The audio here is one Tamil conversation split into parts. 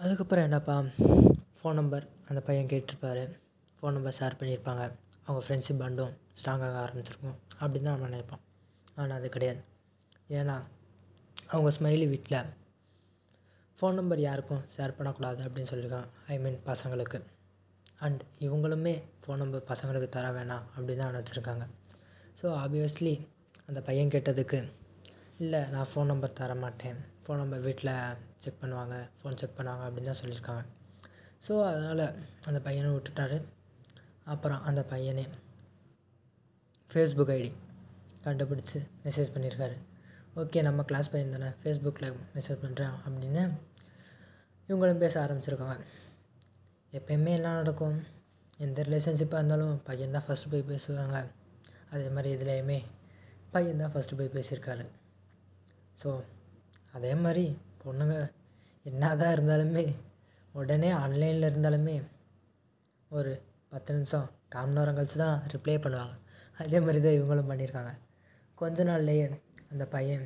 அதுக்கப்புறம் என்னப்பா ஃபோன் நம்பர் அந்த பையன் கேட்டிருப்பாரு. ஃபோன் நம்பர் ஷேர் பண்ணியிருப்பாங்க. அவங்க ஃப்ரெண்ட்ஷிப் பாண்டும் ஸ்ட்ராங்காக ஆரம்பிச்சிருக்கும். அப்படின்னு தான் நம்ம நினைப்போம். ஆனால் அது கிடையாது. ஏன்னா அவங்க ஸ்மைலி வீட்டில் ஃபோன் நம்பர் யாருக்கும் ஷேர் பண்ணக்கூடாது அப்படின்னு சொல்லியிருக்காங்க. ஐ மீன் பசங்களுக்கு. அண்ட் இவங்களுமே ஃபோன் நம்பர் பசங்களுக்கு தர வேணாம் அப்படின்னு தான் நினச்சிருக்காங்க. ஸோ ஆப்வியஸ்லி அந்த பையன் கேட்டதுக்கு இல்லை நான் ஃபோன் நம்பர் தர மாட்டேன் ஃபோன் நம்பர் வீட்டில் செக் பண்ணுவாங்க. ஃபோன் செக் பண்ணுவாங்க அப்படின்னு தான் சொல்லியிருக்காங்க. ஸோ அதனால் அந்த பையனை விட்டுட்டாரு. அப்புறம் அந்த பையனே ஃபேஸ்புக் ஐடி கண்டுபிடிச்சி மெசேஜ் பண்ணியிருக்காரு. ஓகே நம்ம கிளாஸ் பையன் தானே. ஃபேஸ்புக்கில் மெசேஜ் பண்ணுறேன் அப்படின்னு இவங்களும் பேச ஆரம்பிச்சிருக்காங்க. எப்பயுமே என்ன நடக்கும்? எந்த ரிலேஷன்ஷிப்பாக இருந்தாலும் பையன் தான் ஃபஸ்ட்டு போய் பேசுவாங்க. அதே மாதிரி இதுலேயுமே பையன் தான் ஃபஸ்ட்டு போய் பேசியிருக்காரு. ஸோ அதே மாதிரி பொண்ணுங்க என்ன தான் இருந்தாலுமே உடனே ஆன்லைனில் இருந்தாலுமே ஒரு பத்து நிமிஷம் கால் மணி நேரம் கழிச்சு தான் ரிப்ளை பண்ணுவாங்க. அதே மாதிரி தான் இவங்களும் பண்ணியிருக்காங்க. கொஞ்ச நாள்லேயே அந்த பையன்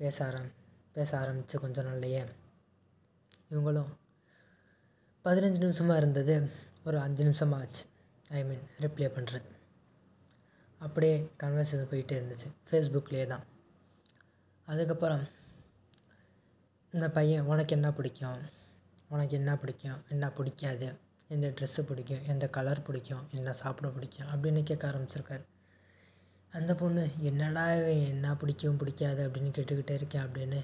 பேச ஆரம் பேச ஆரம்பித்து கொஞ்ச நாள்லேயே இவங்களும் பதினஞ்சு நிமிஷமாக இருந்தது ஒரு அஞ்சு நிமிஷமாக ஆச்சு. ஐ மீன் ரிப்ளை பண்ணுறது அப்படியே கன்வர்சேஷன் போயிட்டே இருந்துச்சு. ஃபேஸ்புக்லேயே தான் அதுக்கப்புறம் இந்த பையன் உனக்கு என்ன பிடிக்கும்? உனக்கு என்ன பிடிக்கும்? என்ன பிடிக்காது? எந்த ட்ரெஸ்ஸு பிடிக்கும்? எந்த கலர் பிடிக்கும்? என்ன சாப்பிட பிடிக்கும்? அப்படின்னு கேட்க ஆரம்பிச்சிருக்காரு. அந்த பொண்ணு என்னடா இவன்? என்ன பிடிக்கும் பிடிக்காது? அப்படின்னு கேட்டுக்கிட்டே இருக்கேன் அப்படின்னு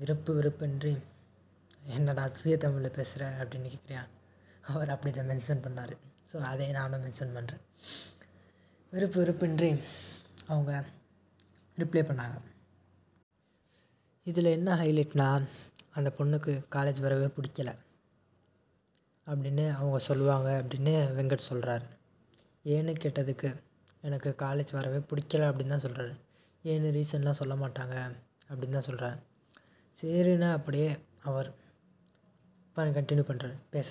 விருப்பு விருப்பின்றி என்னடா தூய தமிழில் பேசுகிற அப்படின்னு கேட்குறியான் அவர் அப்படி தான் மென்ஷன் பண்ணார். ஸோ அதை நானும் மென்ஷன் பண்ணுறேன் விருப்பு விருப்பின்றி அவங்க ரிப்ளை பண்ணாங்க. இதில் என்ன ஹைலைட்னா அந்த பொண்ணுக்கு காலேஜ் வரவே பிடிக்கல. அப்படின்னு அவங்க சொல்லுவாங்க அப்படின்னு வெங்கட் சொல்கிறாரு ஏன்னு கேட்டதுக்கு எனக்கு காலேஜ் வரவே பிடிக்கல அப்படின்னு தான் சொல்கிறாரு ஏன்னு ரீசன்லாம் சொல்ல மாட்டாங்க அப்படின்னு தான் சொல்கிறாரு சரிண்ணா அப்படியே அவர் கண்டினியூ பண்ணுறாரு பேச.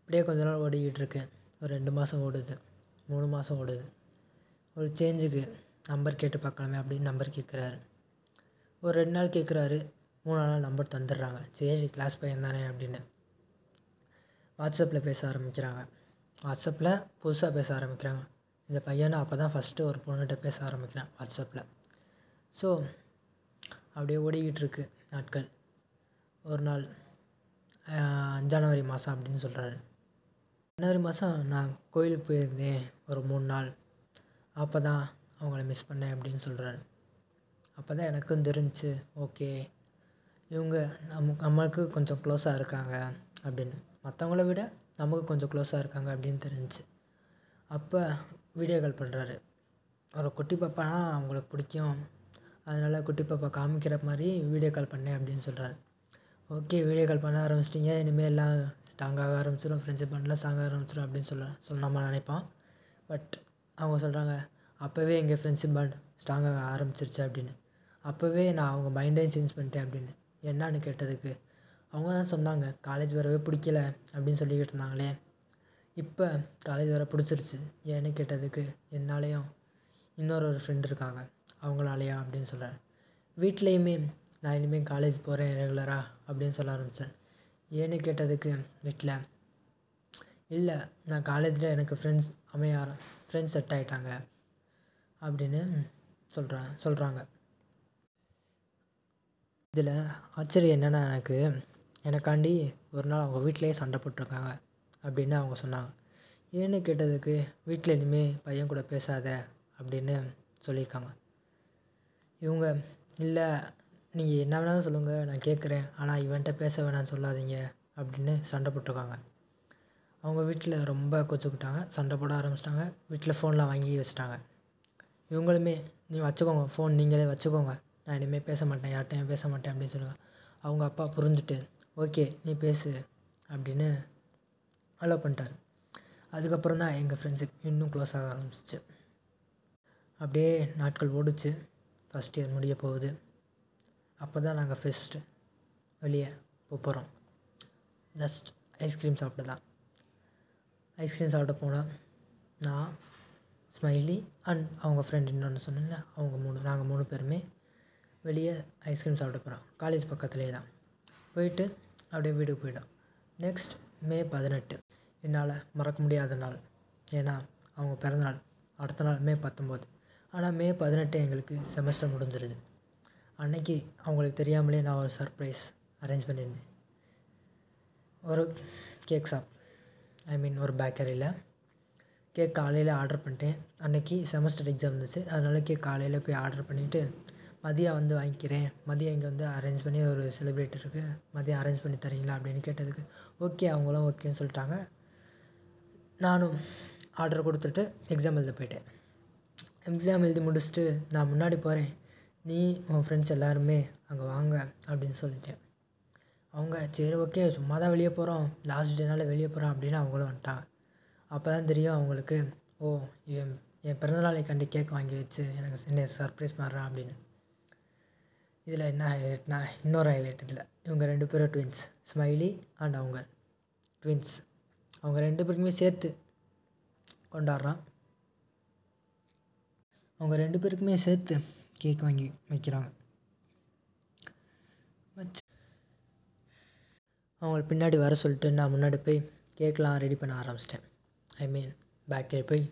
இப்படியே கொஞ்ச நாள் ஓடிக்கிட்டு இருக்கு. ஒரு ரெண்டு மாதம் ஓடுது. மூணு மாதம் ஓடுது. ஒரு சேஞ்சுக்கு நம்பர் கேட்டு பார்க்கலாமே அப்படின்னு நம்பர் கேட்குறாரு ஒரு ரெண்டு நாள் கேட்குறாரு மூணாவது நாள் நம்பர் தந்துடுறாங்க. சரி கிளாஸ் பையன் தானே அப்படின்னு. வாட்ஸ்அப்பில் பேச ஆரம்பிக்கிறாங்க. வாட்ஸ்அப்பில் புதுசாக பேச ஆரம்பிக்கிறாங்க. இந்த பையனை அப்போ தான் ஃபஸ்ட்டு ஒரு பொண்ணுகிட்ட பேச ஆரம்பிக்கிறான் வாட்ஸ்அப்பில் ஸோ அப்படியே ஓடிக்கிட்டு இருக்கு நாட்கள். ஒரு நாள் ஜனவரி மாதம் அப்படின்னு சொல்கிறாரு ஜனவரி மாதம் நான் கோயிலுக்கு போயிருந்தேன் ஒரு மூணு நாள். அப்போ தான் அவங்கள மிஸ் பண்ணேன் அப்படின்னு சொல்கிறாரு அப்போ தான் எனக்கும் தெரிஞ்சுச்சு ஓகே. இவங்க நமக்கு நம்மளுக்கு கொஞ்சம் க்ளோஸாக இருக்காங்க அப்படின்னு. மற்றவங்கள விட நமக்கு கொஞ்சம் க்ளோஸாக இருக்காங்க அப்படின்னு தெரிஞ்சுச்சு. அப்போ வீடியோ கால் பண்ணுறாரு ஒரு குட்டி பாப்பானா அவங்களுக்கு பிடிக்கும். அதனால் குட்டி பாப்பா காமிக்கிற மாதிரி வீடியோ கால் பண்ணேன் அப்படின்னு சொல்கிறாரு ஓகே வீடியோ கால் பண்ண ஆரம்பிச்சிட்டிங்க. இனிமேல் எல்லாம் ஸ்ட்ராங்காக ஆரம்பிச்சிடும் ஃப்ரெண்ட்ஷிப் பண்ணலாம் ஸ்ட்ராங் ஆரம்பிச்சிடும் அப்படின்னு சொல்ல சொல்ல நம்ம நினைப்போம் பட் அவங்க சொல்கிறாங்க அப்போவே எங்கள் ஃப்ரெண்ட்ஷிப் பாண்ட் ஸ்ட்ராங்காக ஆரம்பிச்சிருச்சு அப்படின்னு. அப்போவே நான் அவங்க மைண்டையும் சேஞ்ச் பண்ணிட்டேன் அப்படின்னு. என்னான்னு கேட்டதுக்கு அவங்க தான் சொன்னாங்க காலேஜ் வரவே பிடிக்கல அப்படின்னு சொல்லிக்கிட்டு இருந்தாங்களே. இப்போ காலேஜ் வர பிடிச்சிருச்சு. ஏன்னு கேட்டதுக்கு என்னாலேயும் இன்னொரு ஒரு ஃப்ரெண்ட் இருக்காங்க அவங்களாலையா அப்படின்னு சொல்கிறேன் வீட்லேயுமே நான் இனிமேல் காலேஜ் போகிறேன் ரெகுலராக அப்படின்னு சொல்ல ஆரம்பித்தேன் ஏன்னு கேட்டதுக்கு வீட்டில் இல்லை நான் காலேஜில் எனக்கு ஃப்ரெண்ட்ஸ் அமைய ஃப்ரெண்ட்ஸ் செட் ஆகிட்டாங்க அப்படின்னு சொல்கிறேன் சொல்கிறாங்க இதில் ஆச்சரியம் என்னென்னா எனக்கு எனக்காண்டி ஒரு நாள் அவங்க வீட்டிலேயே சண்டை போட்டிருக்காங்க அப்படின்னு அவங்க சொன்னாங்க. ஏன்னு கேட்டதுக்கு வீட்டில் இனிமேல் பையன் கூட பேசாத அப்படின்னு சொல்லியிருக்காங்க. இவங்க இல்லை நீங்கள் என்ன வேணாலும் சொல்லுங்கள் நான் கேட்குறேன். ஆனால் இவன்கிட்ட பேச வேணாம்னு சொல்லாதீங்க அப்படின்னு சண்டை போட்டிருக்காங்க. அவங்க வீட்டில் ரொம்ப கொச்சுக்கிட்டாங்க. சண்டை போட ஆரம்பிச்சிட்டாங்க. வீட்டில் ஃபோன்லாம் வாங்கி வச்சுட்டாங்க. இவங்களுமே நீ வச்சுக்கோங்க ஃபோன் நீங்களே வச்சுக்கோங்க. நான் இனிமேல் பேச மாட்டேன் யார்கிட்டையும் பேச மாட்டேன் அப்படின்னு சொல்லுவேன் அவங்க அப்பா புரிஞ்சுட்டு ஓகே நீ பேசு அப்படின்னு அலோவ் பண்ணிட்டாரு. அதுக்கப்புறம் தான் எங்கள் ஃப்ரெண்ட்ஷிப் இன்னும் க்ளோஸ் ஆக ஆரம்பிச்சிச்சு. அப்படியே நாட்கள் ஓடிச்சு. ஃபஸ்ட் இயர் முடிய போகுது. அப்போ தான் நாங்கள் ஃபஸ்ட்டு வெளியே போகிறோம் ஜஸ்ட் ஐஸ்கிரீம் சாப்பிட்டு தான். ஐஸ்கிரீம் சாப்பிட போனால் நான் ஸ்மைலி அண்ட் அவங்க ஃப்ரெண்ட் இன்னொன்று சொன்னேன்ல அவங்க மூணு நாங்கள் மூணு பேருமே வெளியே ஐஸ்கிரீம் சாப்பிட போகிறோம் காலேஜ் பக்கத்துலேயே தான். போயிட்டு அப்படியே வீட்டுக்கு போய்டும். நெக்ஸ்ட் மே பதினெட்டு. என்னால் மறக்க முடியாத நாள். ஏன்னா அவங்க பிறந்தநாள் அடுத்த நாள் மே பத்தொம்போது ஆனால் மே பதினெட்டு எங்களுக்கு செமஸ்டர் முடிஞ்சிருது. அன்னைக்கு அவங்களுக்கு தெரியாமலே நான் ஒரு சர்ப்ரைஸ் அரேஞ்ச் பண்ணியிருந்தேன். ஒரு கேக் ஷாப் ஐ மீன் ஒரு பேக்கரியில் கேக் காலையில் ஆர்டர் பண்ணிட்டேன். அன்றைக்கி செமஸ்டர் எக்ஸாம் இருந்துச்சு. அதனால கேக் காலையில் போய் ஆர்டர் பண்ணிவிட்டு மதியம் வந்து வாங்கிக்கிறேன். மதியம் இங்கே வந்து அரேஞ்ச் பண்ணி ஒரு செலிப்ரேட் இருக்குது மதியம் அரேஞ்ச் பண்ணி தரீங்களா அப்படின்னு கேட்டதுக்கு ஓகே அவங்களும் ஓகேன்னு சொல்லிட்டாங்க. நானும் ஆர்டர் கொடுத்துட்டு எக்ஸாம் எழுத போயிட்டேன். எக்ஸாம் எழுதி முடிச்சுட்டு நான் முன்னாடி போகிறேன் நீ உன் ஃப்ரெண்ட்ஸ் எல்லாருமே அங்கே வாங்க அப்படின்னு சொல்லிட்டேன். அவங்க சரி ஓகே சும்மா தான் வெளியே போகிறோம் லாஸ்ட் டேனால் வெளியே போகிறோம் அப்படின்னு அவங்களும் வந்துட்டாங்க. அப்போ தான் தெரியும் அவங்களுக்கு ஓ என் என் பிறந்தநாளை கண்டு கேக் வாங்கி வச்சு எனக்கு என்ன சர்ப்ரைஸ் பண்ணுறான் அப்படின்னு. இதில் என்ன ஹைலைட்னா இன்னொரு ஹைலைட் இதில். இவங்க ரெண்டு பேரும் ட்வின்ஸ் ஸ்மைலி அண்ட் அவங்க. ட்வின்ஸ் அவங்க ரெண்டு பேருக்குமே சேர்த்து கொண்டாடுறான். அவங்க ரெண்டு பேருக்குமே சேர்த்து கேக் வாங்கி வைக்கிறாங்க. வச்சு அவங்கள பின்னாடி வர சொல்லிட்டு நான் முன்னாடி போய் கேக்லாம் ரெடி பண்ண ஆரம்பிச்சிட்டேன். ஐ மீன் பேக்கரி போய்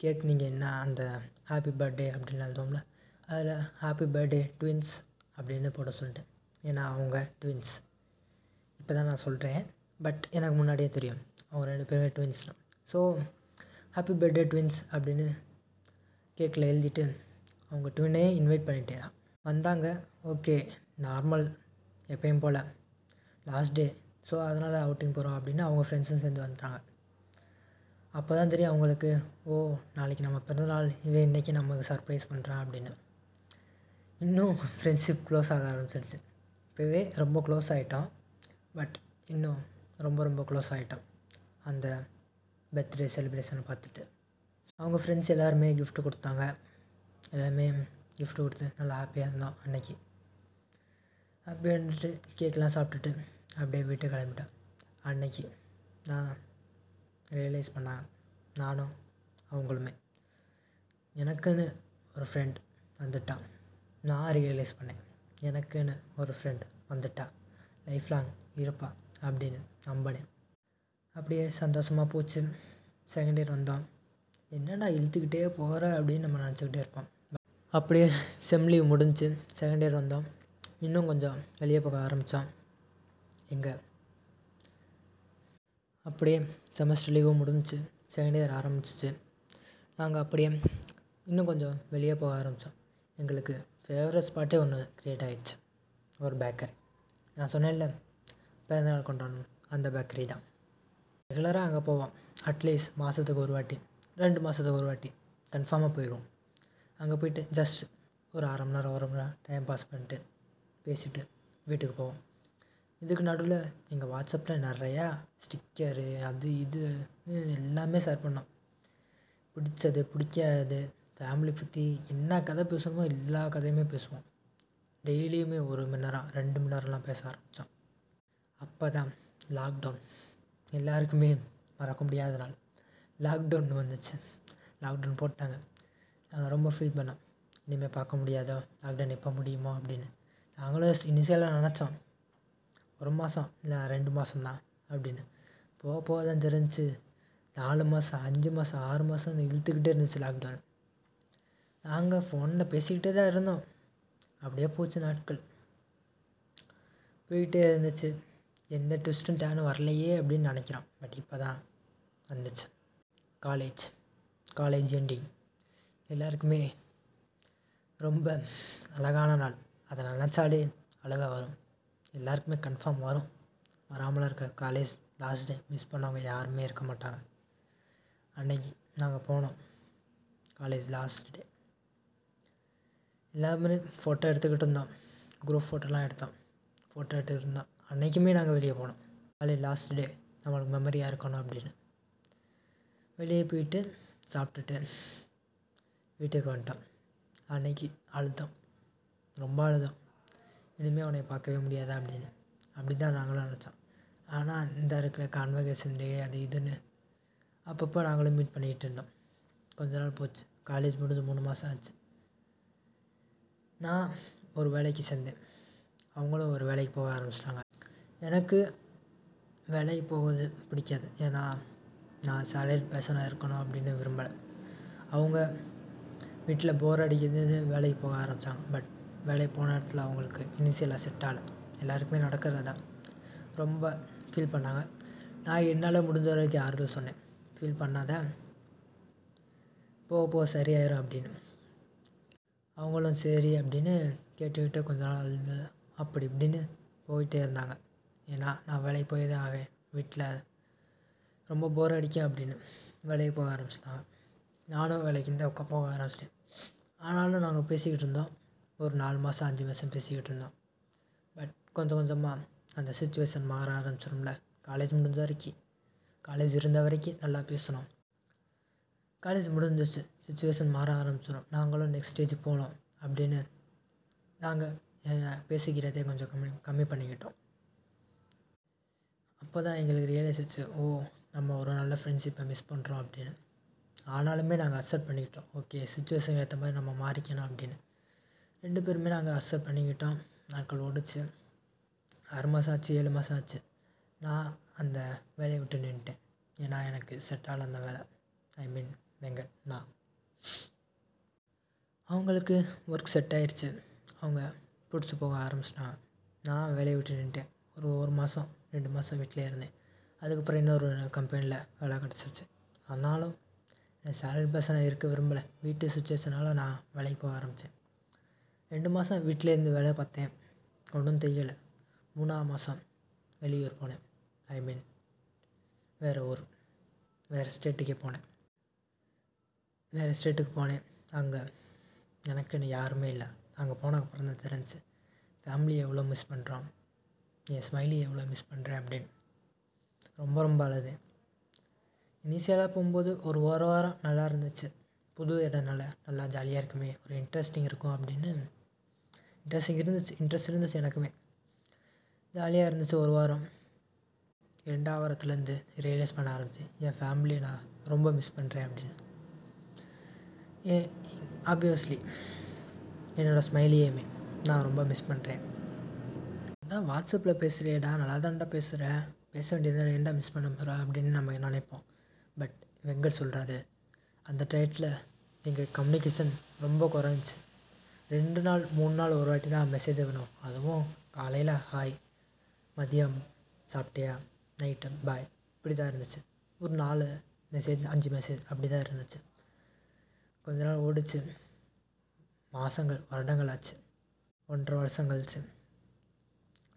கேக் நீங்கள் என்ன அந்த ஹாப்பி பர்த்டே அப்படின்னு எழுதுவோம்ல அதில் ஹாப்பி பர்த்டே ட்வின்ஸ் அப்படின்னு போட சொல்லிட்டேன். ஏன்னா அவங்க ட்வின்ஸ் இப்போ தான் நான் சொல்கிறேன் பட் எனக்கு முன்னாடியே தெரியும். அவங்க ரெண்டு பேருமே ட்வின்ஸ் தான். ஸோ ஹாப்பி பர்த்டே ட்வின்ஸ் அப்படின்னு கேக்கில் எழுதிட்டு அவங்க ட்வினே இன்வைட் பண்ணிட்டேன் வந்தாங்க. ஓகே நார்மல் எப்பயும் போல். லாஸ்ட் டே ஸோ அதனால் அவுட்டிங் போகிறோம் அப்படின்னு அவங்க ஃப்ரெண்ட்ஸும் சேர்ந்து வந்துட்டாங்க. அப்போ தான் தெரியும் அவங்களுக்கு ஓ நாளைக்கு நம்ம பிறந்தநாள் இவன் இன்றைக்கி நமக்கு சர்ப்ரைஸ் பண்ணுறான் அப்படின்னு. இன்னும் ஃப்ரெண்ட்ஷிப் க்ளோஸ் ஆக ஆரம்பிச்சிருச்சு. இப்போவே ரொம்ப க்ளோஸ் ஆகிட்டோம் பட் இன்னும் ரொம்ப ரொம்ப க்ளோஸ் ஆகிட்டோம் அந்த பர்த்டே செலிப்ரேஷனை பார்த்துட்டு. அவங்க ஃப்ரெண்ட்ஸ் எல்லாருமே கிஃப்ட் கொடுத்தாங்க. எல்லாருமே கிஃப்ட் கொடுத்து நல்லா ஹாப்பியாக இருந்தோம் அன்னைக்கு. அப்படியே இருந்துட்டு கேக்லாம் சாப்பிட்டுட்டு அப்படியே வீட்டுக்கு கிளம்பிட்டேன் அன்னைக்கு நான் ரியலைஸ் பண்ணாங்க. நானும் அவங்களுமே. எனக்குன்னு ஒரு ஃப்ரெண்ட் வந்துட்டான். நான் ரியலைஸ் பண்ணேன். எனக்குன்னு ஒரு ஃப்ரெண்ட் வந்துட்டா. லைஃப் லாங் இருப்பா அப்படின்னு நம்பினேன். அப்படியே சந்தோஷமாக போச்சு. செகண்ட் இயர் வந்தோம். என்னடா இழுத்துக்கிட்டே போகிற அப்படின்னு நம்ம நினச்சிக்கிட்டே இருப்போம். அப்படியே செம் லீவ் முடிஞ்சு செகண்ட் இயர் வந்தோம். இன்னும் கொஞ்சம் வெளியே போக ஆரம்பித்தோம் எங்கே? அப்படியே செமஸ்டர் லீவும் முடிஞ்சுச்சு செகண்ட் இயர் ஆரம்பிச்சிச்சு. நாங்கள் அப்படியே இன்னும் கொஞ்சம் வெளியே போக ஆரம்பித்தோம் எங்களுக்கு ஃபேவரட் ஸ்பாட்டே ஒன்று க்ரியேட் ஆகிடுச்சு ஒரு பேக்கரி நான் சொன்னேன்ல பிறந்தநாள் கொண்டாடணும். அந்த பேக்கரி தான். ரெகுலராக அங்கே போவோம். அட்லீஸ்ட் மாதத்துக்கு ஒரு வாட்டி ரெண்டு மாதத்துக்கு ஒரு வாட்டி. கன்ஃபார்மாக போயிடுவோம் அங்கே போயிட்டு ஜஸ்ட் ஒரு அரை மணி நேரம் ஒரு மணி நேரம் டைம் பாஸ் பண்ணிட்டு பேசிவிட்டு வீட்டுக்கு போவோம். இதுக்கு நடுவில் எங்கள் வாட்ஸ்அப்பில் நிறையா ஸ்டிக்கரு அது இது எல்லாமே ஷேர் பண்ணோம். பிடிச்சது பிடிக்காது ஃபேமிலி பற்றி என்ன கதை பேசணுமோ எல்லா கதையுமே பேசுவோம். டெய்லியுமே ஒரு மணி நேரம் ரெண்டு மணி நேரம்லாம் பேச ஆரம்பித்தோம் அப்போ தான் லாக்டவுன் எல்லாருக்குமே மறக்க முடியாத நாள். லாக்டவுன் வந்துச்சு. லாக்டவுன் போட்டாங்க. நாங்கள் ரொம்ப ஃபீல் பண்ணோம். இனிமேல் பார்க்க முடியாதோ? லாக்டவுன் எப்போ முடியுமோ அப்படின்னு. நாங்களும் இனிஷியலாக நினச்சோம். ஒரு மாதம் இல்லை ரெண்டு மாதம் தான் அப்படின்னு. போக போக தான் தெரிஞ்சிச்சு நாலு மாதம் அஞ்சு மாதம் ஆறு மாதம் இழுத்துக்கிட்டே இருந்துச்சு லாக்டவுன் நாங்கள் ஃபோனில் பேசிக்கிட்டே தான் இருந்தோம். அப்படியே போச்சு நாட்கள். போயிட்டே இருந்துச்சு. எந்த ட்விஸ்ட்டும் டேனும் வரலையே அப்படின்னு நினைக்கிறோம். பட் இப்போ தான் வந்துச்சு. காலேஜ் காலேஜ் எண்டிங் எல்லாருக்குமே ரொம்ப அழகான நாள். அதை நினச்சாலே அழகாக வரும். எல்லாருக்குமே கன்ஃபார்ம் வரும். வராமலாம் இருக்க காலேஜ் லாஸ்ட் டே மிஸ் பண்ணவங்க யாருமே இருக்க மாட்டாங்க. அன்னைக்கு நாங்கள் போனோம். காலேஜ் லாஸ்ட் டே எல்லாமே ஃபோட்டோ எடுத்துக்கிட்டு இருந்தோம் குரூப் ஃபோட்டோலாம் எடுத்தோம் ஃபோட்டோ எடுத்துக்கிட்டு இருந்தோம் அன்றைக்குமே நாங்கள் வெளியே போனோம். காலேஜ் லாஸ்ட் டே நம்மளுக்கு மெமரியாக இருக்கணும் அப்படின்னு. வெளியே போயிட்டு சாப்பிட்டுட்டு வீட்டுக்கு வந்துட்டோம் அன்னைக்கு அழுதோம் ரொம்ப அழுதோம் இனிமேல் உன்னை பார்க்கவே முடியாதா அப்படின்னு. அப்படி தான் நாங்களும் நினச்சோம். ஆனால் இந்த இருக்கிற கான்வகேஷன் டே அது இதுன்னு அப்பப்போ நாங்களும் மீட் பண்ணிக்கிட்டு இருந்தோம். கொஞ்ச நாள் போச்சு. காலேஜ் முடிஞ்சு மூணு மாதம் ஆச்சு. நான் ஒரு வேலைக்கு சேர்ந்தேன். அவங்களும் ஒரு வேலைக்கு போக ஆரம்பிச்சிட்டாங்க. எனக்கு வேலைக்கு போவது பிடிக்காது. ஏன்னா நான் சேலரி பர்சனாக இருக்கணும் அப்படின்னு விரும்பலை. அவங்க வீட்டில் போர் அடிக்குதுன்னு வேலைக்கு போக ஆரம்பித்தாங்க பட் வேலைக்கு போன இடத்துல அவங்களுக்கு இனிஷியலாக செட் ஆகலை. எல்லாருக்குமே நடக்கிறது தான். ரொம்ப ஃபீல் பண்ணாங்க. நான் என்னால் முடிஞ்ச வரைக்கும் ஆறுதல் சொன்னேன். ஃபீல் பண்ணாத போக போக சரியாயிரும் அப்படின்னு. அவங்களும் சரி அப்படின்னு கேட்டுக்கிட்டு கொஞ்ச நாள் அப்படி இப்படின்னு போயிட்டே இருந்தாங்க. ஏன்னா நான் வேலைக்கு போய் தான் ஆவேன். வீட்டில் ரொம்ப போர் அடிக்கும் அப்படின்னு வேலைக்கு போக ஆரம்பிச்சிட்டாங்க. நானும் வேலைக்கு இந்த பக்கம் போக ஆரம்பிச்சிட்டேன். ஆனாலும் நாங்கள் பேசிக்கிட்டு இருந்தோம். ஒரு நாலு மாதம் அஞ்சு மாதம் பேசிக்கிட்டு இருந்தோம். பட் கொஞ்சம் கொஞ்சமாக அந்த சுச்சுவேஷன் மாற ஆரம்பிச்சிடும்ல காலேஜ் முடிஞ்ச வரைக்கும் காலேஜ் இருந்த வரைக்கும் நல்லா பேசினோம் காலேஜ் முடிஞ்சிச்சு. சுச்சுவேஷன் மாற ஆரம்பிச்சிடும் நாங்களும் நெக்ஸ்ட் ஸ்டேஜ் போகணும் அப்படின்னு நாங்கள் பேசிக்கிறதே கொஞ்சம் கம்மி கம்மி பண்ணிக்கிட்டோம். அப்போ தான் எங்களுக்கு ரியலைஸ் ஆச்சு ஓ நம்ம ஒரு நல்ல ஃப்ரெண்ட்ஷிப்பை மிஸ் பண்ணுறோம் அப்படின்னு. ஆனாலுமே நாங்கள் அக்செப்ட் பண்ணிக்கிட்டோம். ஓகே சுச்சுவேஷனுக்கு ஏற்ற மாதிரி நம்ம மாறிக்கணும் அப்படின்னு. ரெண்டு பேருமே நாங்கள் அக்செப்ட் பண்ணிக்கிட்டோம். நாட்கள் ஓடிச்சு. ஆறு மாதம் ஆச்சு ஏழு மாதம் ஆச்சு. நான் அந்த வேலையை விட்டு நின்ட்டேன். ஏன்னா எனக்கு செட் ஆகல அந்த வேலை. ஐ மீன் வெங்கட் நான் அவங்களுக்கு ஒர்க் செட் ஆயிடுச்சு அவங்க பிடிச்சி போக ஆரம்பிச்சிட்டாங்க. நான் வேலையை விட்டு நின்றுட்டேன் ஒரு ஒரு மாதம் ரெண்டு மாதம் வீட்டிலே இருந்தேன். அதுக்கப்புறம் இன்னொரு கம்பெனியில் வேலை கிடச்சிருச்சு. ஆனாலும் என் சேலரி பர்சனாக இருக்க விரும்பலை. வீட்டு சுச்சுவேஷனால் நான் வேலைக்கு போக ஆரம்பித்தேன் ரெண்டு மாதம் வீட்டிலேருந்து வேலை பார்த்தேன். ஒன்றும் தெரியலை. மூணாவது மாதம் வெளியூர் போனேன். ஐ மீன் வேறு ஊர் வேறு ஸ்டேட்டுக்கே போனேன். வேறு ஸ்டேட்டுக்கு போனேன். அங்கே எனக்குன்னு யாருமே இல்லை. அங்கே போனதுக்கப்புறம் தான் தெரிஞ்சுச்சு ஃபேமிலியை எவ்வளோ மிஸ் பண்ணுறோம் என் ஸ்மைலி எவ்வளோ மிஸ் பண்ணுறேன் அப்படின்னு. ரொம்ப ரொம்ப அழுது இனிஷியலாக போகும்போது ஒரு ஒரு வாரம் நல்லா இருந்துச்சு. புது இடம்னால நல்லா ஜாலியாக இருக்குமே ஒரு இன்ட்ரெஸ்டிங் இருக்கும் அப்படின்னு இன்ட்ரெஸ்டிங் இருந்துச்சு இன்ட்ரெஸ்ட் இருந்துச்சு எனக்குமே. ஜாலியாக இருந்துச்சு ஒரு வாரம். ரெண்டாவது வாரத்துலேருந்து ரியலைஸ் பண்ண ஆரம்பித்தேன் என் ஃபேமிலியை நான் ரொம்ப மிஸ் பண்ணுறேன் அப்படின்னு. ஏ ஆப்வியஸ்லி என்னோடய ஸ்மைலியுமே நான் ரொம்ப மிஸ் பண்ணுறேன் அதான் வாட்ஸ்அப்பில் பேசுகிறியேடா நல்லா தான்டா பேசுகிற பேச வேண்டியது ஏன்டா மிஸ் பண்ண போகிற அப்படின்னு நம்ம நினைப்போம். பட் வெங்கட் சொல்கிறாரு அந்த டயத்தில் எங்கள் கம்யூனிகேஷன் ரொம்ப குறைஞ்சி ரெண்டு நாள் மூணு நாள் ஒரு வாட்டி தான் மெசேஜ் வேணும். அதுவும் காலையில் ஹாய் மதியம் சாப்பிட்டியா? நைட்டு பாய் இப்படி தான் இருந்துச்சு. ஒரு நாலு மெசேஜ் அஞ்சு மெசேஜ் அப்படி தான் இருந்துச்சு. கொஞ்ச நாள் ஓடிச்சு. மாதங்கள் வருடங்கள் ஆச்சு ஒன்றரை வருஷம் கழிச்சு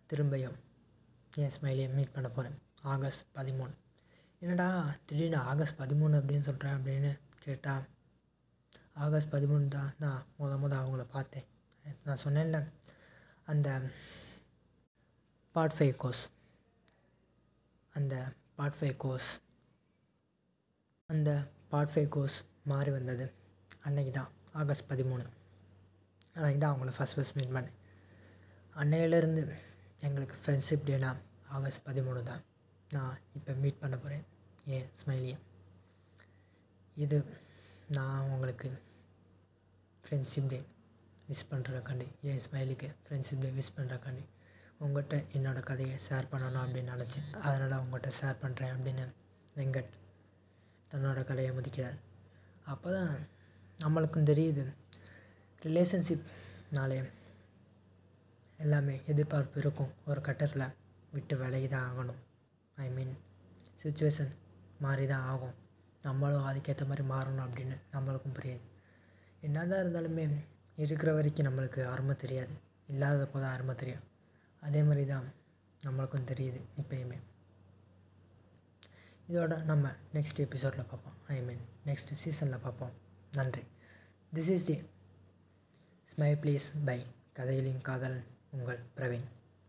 திரும்பியும் என் ஸ்மைலியை மீட் பண்ண போகிறேன் ஆகஸ்ட் பதிமூணு. என்னடா திடீர்னு ஆகஸ்ட் பதிமூணு அப்படின்னு சொல்கிறேன் அப்படின்னு கேட்டால் ஆகஸ்ட் பதிமூணு தான் நான் முத முத அவங்கள பார்த்தேன். நான் சொன்னேன்ல அந்த பார்ட் ஃபைவ் கோர்ஸ் அந்த பார்ட் ஃபைவ் கோர்ஸ் அந்த பார்ட் ஃபைவ் கோர்ஸ் மாறி வந்தது. அன்னைக்கு தான் ஆகஸ்ட் பதிமூணு. அன்னைக்கு தான் அவங்கள ஃபஸ்ட் ஃபஸ்ட் மீட் பண்ணேன். அன்னையிலேருந்து எங்களுக்கு ஃப்ரெண்ட்ஷிப் டேனா ஆகஸ்ட் பதிமூணு தான் நான் இப்போ மீட் பண்ண போகிறேன் ஏன் ஸ்மைலியை இது நான் உங்களுக்கு ஃப்ரெண்ட்ஷிப் டே விஷ் பண்ணுறக்காண்டி என் ஸ்மைலிக்கு ஃப்ரெண்ட்ஷிப் டே விஷ் பண்ணுறக்காண்டி உங்கள்கிட்ட என்னோடய கதையை ஷேர் பண்ணணும் அப்படின்னு நினச்சேன். அதனால் உங்கள்கிட்ட ஷேர் பண்ணுறேன் அப்படின்னு வெங்கட் தன்னோட கதையை முடிக்கிறார் அப்போ தான் நம்மளுக்கும் தெரியுது. ரிலேஷன்ஷிப்னாலே எல்லாமே எதிர்பார்ப்பு இருக்கும். ஒரு கட்டத்தில் விட்டு விலகி தான் ஆகணும். ஐ மீன் சுச்சுவேஷன் மாறி தான் ஆகும். நம்மளும் அதுக்கேற்ற மாதிரி மாறணும் அப்படின்னு நம்மளுக்கும் புரியுது. என்ன தான் இருந்தாலுமே இருக்கிற வரைக்கும் நம்மளுக்கு அருமை தெரியாது. இல்லாதப்போ தான் அருமை தெரியும். அதே மாதிரி தான் நம்மளுக்கும் தெரியுது இப்போயுமே. இதோட நம்ம நெக்ஸ்ட் எபிசோடில் பார்ப்போம். ஐ மீன் நெக்ஸ்ட் சீசனில் பார்ப்போம். நன்றி. This is the smile please by கதைகளின் காதலன் உங்கள் பிரவீன்.